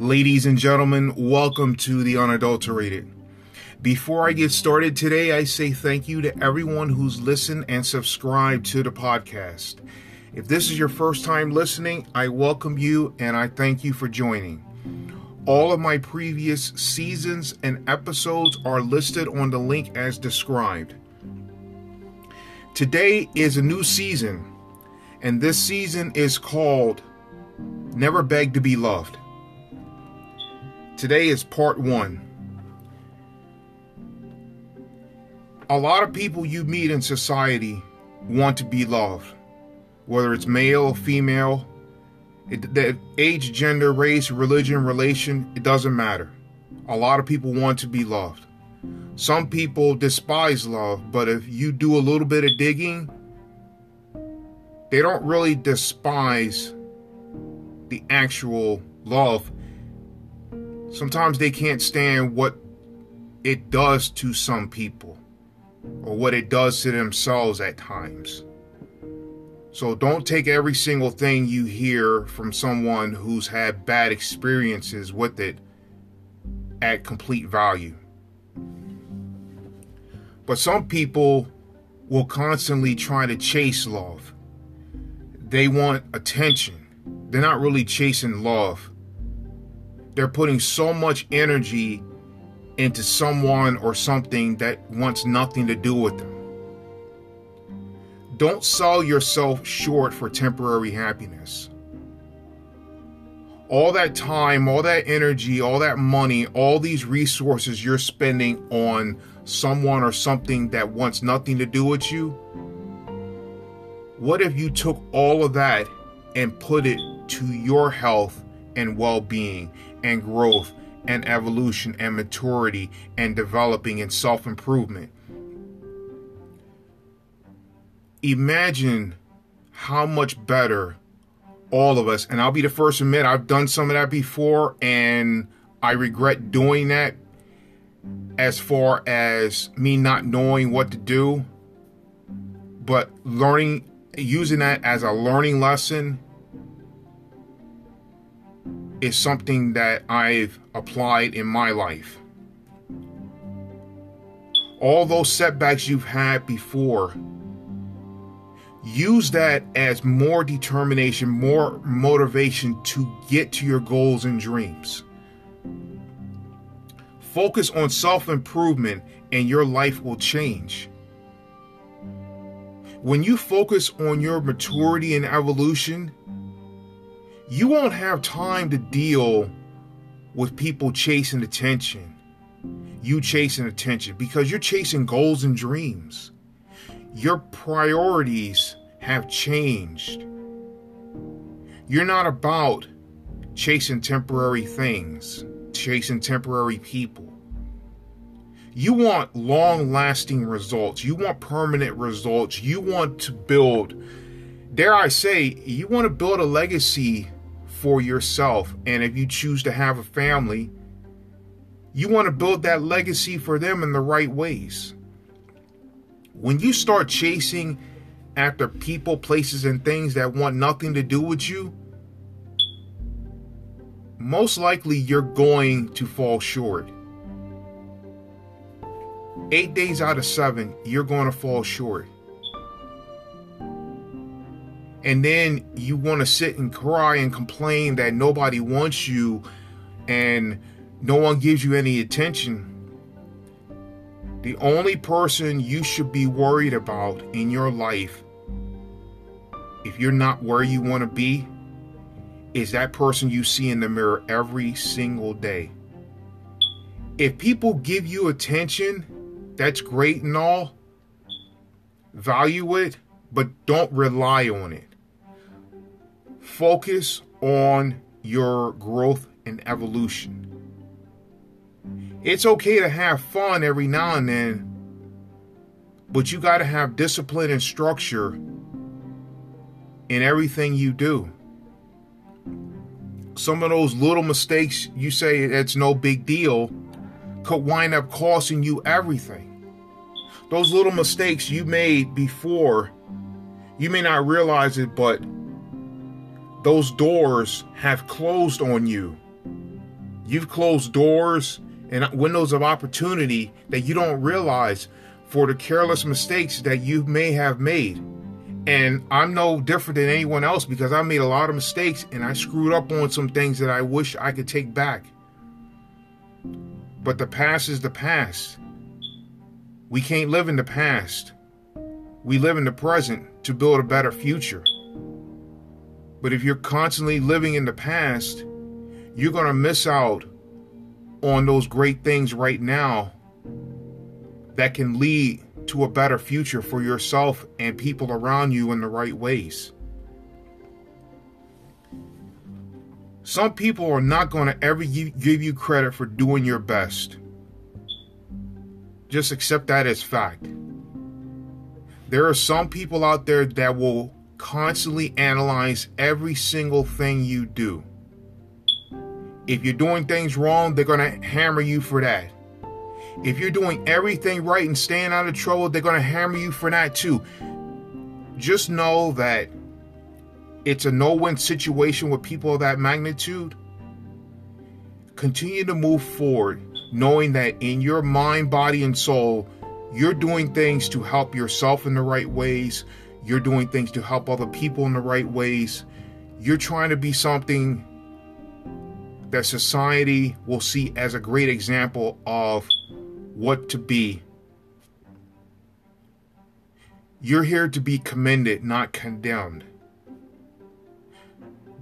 Ladies and gentlemen, welcome to The Unadulterated. Before I get started today, I say thank you to everyone who's listened and subscribed to the podcast. If this is your first time listening, I welcome you and I thank you for joining. All of my previous seasons and episodes are listed on the link as described. Today is a new season, and this season is called Never Beg to Be Loved. Today is part one. A lot of people you meet in society want to be loved, whether it's male, female, it, the age, gender, race, religion, relation, it doesn't matter. A lot of people want to be loved. Some people despise love, but if you do a little bit of digging, they don't really despise the actual love sometimes they can't stand what it does to some people or what it does to themselves at times. So don't take every single thing you hear from someone who's had bad experiences with it at complete value. But some people will constantly try to chase love. They want attention. They're not really chasing love they're putting so much energy into someone or something that wants nothing to do with them. Don't sell yourself short for temporary happiness. All that time, all that energy, all that money, all these resources you're spending on someone or something that wants nothing to do with you. What if you took all of that and put it to your health and well being and growth and evolution and maturity and developing and self improvement. Imagine how much better all of us, and I'll be the first to admit I've done some of that before and I regret doing that as far as me not knowing what to do, but learning, using that as a learning lesson is something that I've applied in my life. All those setbacks you've had before, use that as more determination, more motivation to get to your goals and dreams. Focus on self improvement, and your life will change. When you focus on your maturity and evolution, you won't have time to deal with people chasing attention. You chasing attention because you're chasing goals and dreams. Your priorities have changed. You're not about chasing temporary things, chasing temporary people. You want long lasting results. You want permanent results. You want to build, dare I say, you want to build a legacy for yourself. And if you choose to have a family, you want to build that legacy for them in the right ways. When you start chasing after people, places, and things that want nothing to do with you, most likely you're going to fall short. Eight days out of seven, you're going to fall short and then you want to sit and cry and complain that nobody wants you and no one gives you any attention. The only person you should be worried about in your life, if you're not where you want to be, is that person you see in the mirror every single day. If people give you attention, that's great and all. Value it, but don't rely on it. Focus on your growth and evolution. It's okay to have fun every now and then, but you got to have discipline and structure in everything you do. Some of those little mistakes you say it's no big deal could wind up costing you everything. Those little mistakes you made before, you may not realize it, but those doors have closed on you You've closed doors and windows of opportunity that you don't realize for the careless mistakes that you may have made. And I'm no different than anyone else because I made a lot of mistakes and I screwed up on some things that I wish I could take back. But the past is the past. We can't live in the past. We live in the present to build a better future. But if you're constantly living in the past, you're going to miss out on those great things right now that can lead to a better future for yourself and people around you in the right ways. Some people are not going to ever give you credit for doing your best. Just accept that as fact. There are some people out there that will constantly analyze every single thing you do. If you're doing things wrong, they're going to hammer you for that. If you're doing everything right and staying out of trouble, they're going to hammer you for that too. Just know that it's a no win situation with people of that magnitude. Continue to move forward, knowing that in your mind, body, and soul, you're doing things to help yourself in the right ways. You're doing things to help other people in the right ways. You're trying to be something that society will see as a great example of what to be. You're here to be commended, not condemned.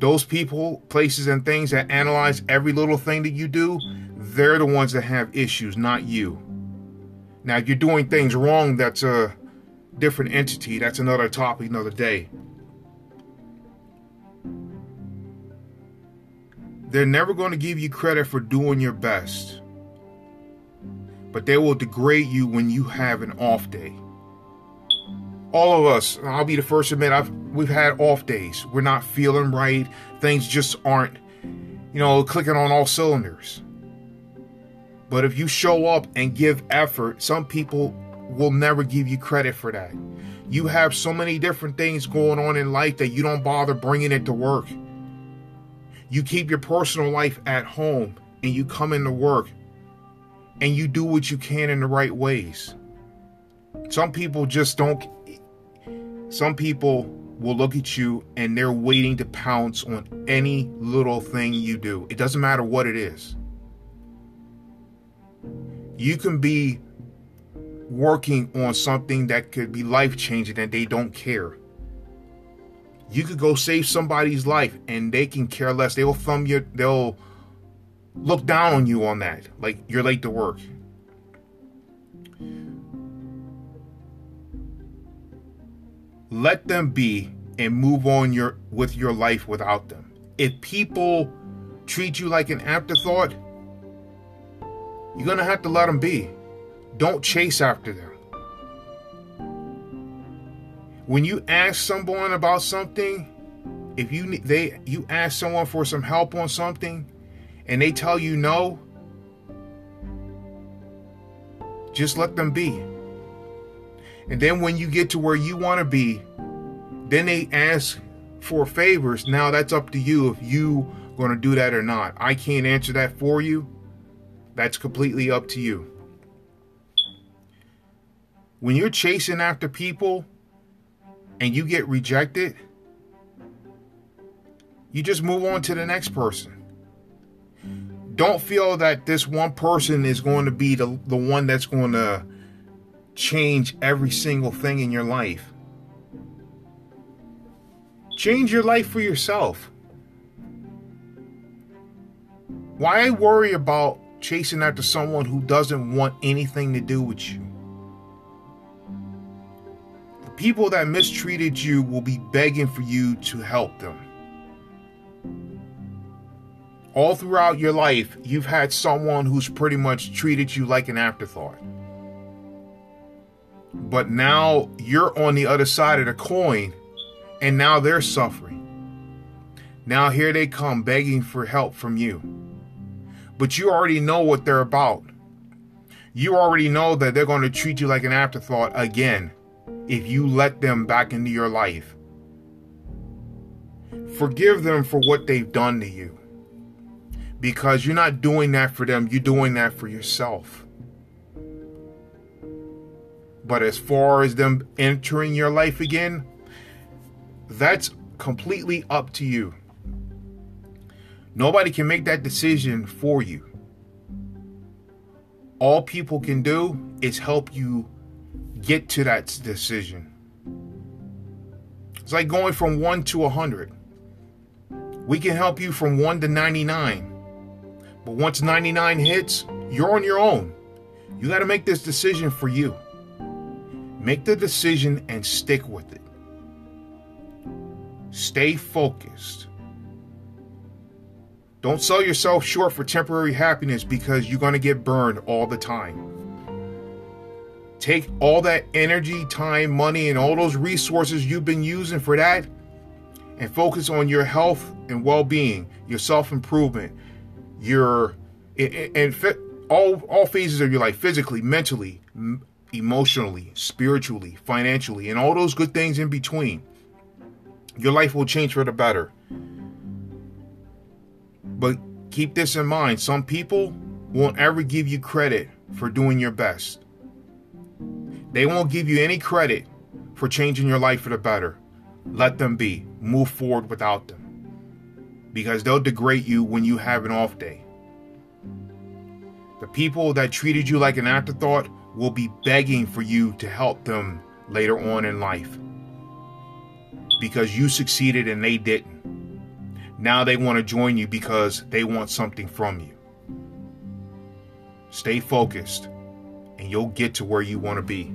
Those people, places, and things that analyze every little thing that you do, they're the ones that have issues, not you. Now, if you're doing things wrong, that's a different entity. That's another topic, another day. They're never going to give you credit for doing your best but they will degrade you when you have an off day. All of us, I'll be the first to admit, I've we've had off days. We're not feeling right. Things just aren't, you know, clicking on all cylinders. But if you show up and give effort, some people will never give you credit for that. You have so many different things going on in life that you don't bother bringing it to work. You keep your personal life at home and you come into work and you do what you can in the right ways. Some people just don't. Some people will look at you and they're waiting to pounce on any little thing you do. It doesn't matter what it is. You can be working on something that could be life changing and they don't care. You could go save somebody's life and they can care less. They'll thumb your, they'll look down on you on that. Like you're late to work. Let them be and move on your with your life without them. If people treat you like an afterthought, you're going to have to let them be. Don't chase after them. When you ask someone about something, if you they you ask someone for some help on something, and they tell you no, just let them be. And then when you get to where you want to be, then they ask for favors. Now that's up to you if you going to do that or not. I can't answer that for you. That's completely up to you. When you're chasing after people and you get rejected, you just move on to the next person don't feel that this one person is going to be the, the one that's going to change every single thing in your life. Change your life for yourself. Why worry about chasing after someone who doesn't want anything to do with you? People that mistreated you will be begging for you to help them all throughout your life, you've had someone who's pretty much treated you like an afterthought. But now you're on the other side of the coin, and now they're suffering. Now here they come begging for help from you. But you already know what they're about. You already know that they're going to treat you like an afterthought again if you let them back into your life. Forgive them for what they've done to you because you're not doing that for them, you're doing that for yourself. But as far as them entering your life again, that's completely up to you. Nobody can make that decision for you. All people can do is help you get to that decision. It's like going from 1 to 100. We can help you from 1 to 99. But once 99 hits, you're on your own. You got to make this decision for you. Make the decision and stick with it. Stay focused. Don't sell yourself short for temporary happiness because you're going to get burned all the time. Take all that energy, time, money, and all those resources you've been using for that and focus on your health and well-being, your self-improvement, your and all all phases of your life, physically, mentally, emotionally, spiritually, financially, and all those good things in between. Your life will change for the better. But keep this in mind, some people won't ever give you credit for doing your best. They won't give you any credit for changing your life for the better. Let them be. Move forward without them. Because they'll degrade you when you have an off day. The people that treated you like an afterthought will be begging for you to help them later on in life. Because you succeeded and they didn't. Now they want to join you because they want something from you. Stay focused and you'll get to where you want to be.